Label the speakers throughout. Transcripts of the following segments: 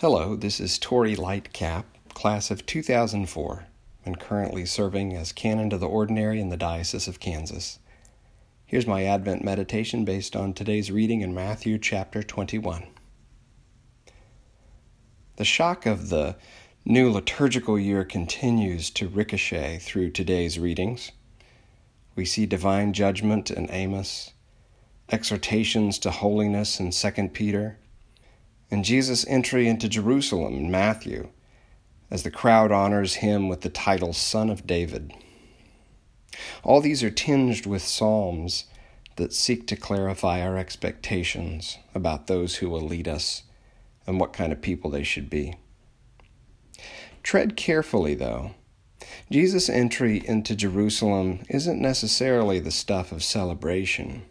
Speaker 1: Hello, this is Torey Lightcap, class of 2004, and currently serving as canon to the ordinary in the Diocese of Kansas. Here's my Advent meditation based on today's reading in Matthew chapter 21. The shock of the new liturgical year continues to ricochet through today's readings. We see divine judgment in Amos, exhortations to holiness in 2 Peter and Jesus' entry into Jerusalem in Matthew, as the crowd honors him with the title Son of David. All these are tinged with psalms that seek to clarify our expectations about those who will lead us and what kind of people they should be. Tread carefully, though. Jesus' entry into Jerusalem isn't necessarily the stuff of celebration.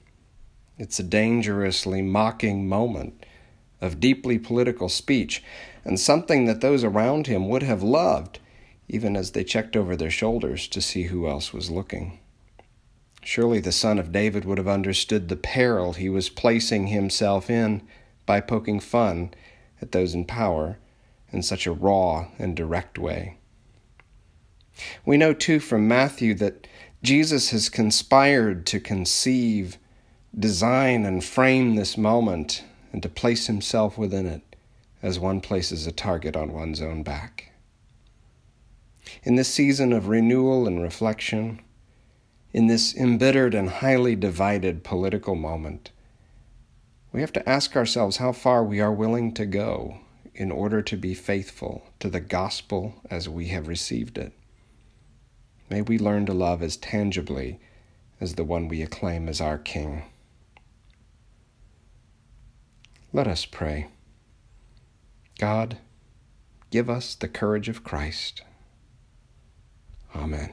Speaker 1: It's a dangerously mocking moment of deeply political speech, and something that those around him would have loved, even as they checked over their shoulders to see who else was looking. Surely the son of David would have understood the peril he was placing himself in by poking fun at those in power in such a raw and direct way. We know too from Matthew that Jesus has conspired to conceive, design, and frame this moment and to place himself within it as one places a target on one's own back. In this season of renewal and reflection, in this embittered and highly divided political moment, we have to ask ourselves how far we are willing to go in order to be faithful to the gospel as we have received it. May we learn to love as tangibly as the one we acclaim as our King. Let us pray. God, give us the courage of Christ. Amen.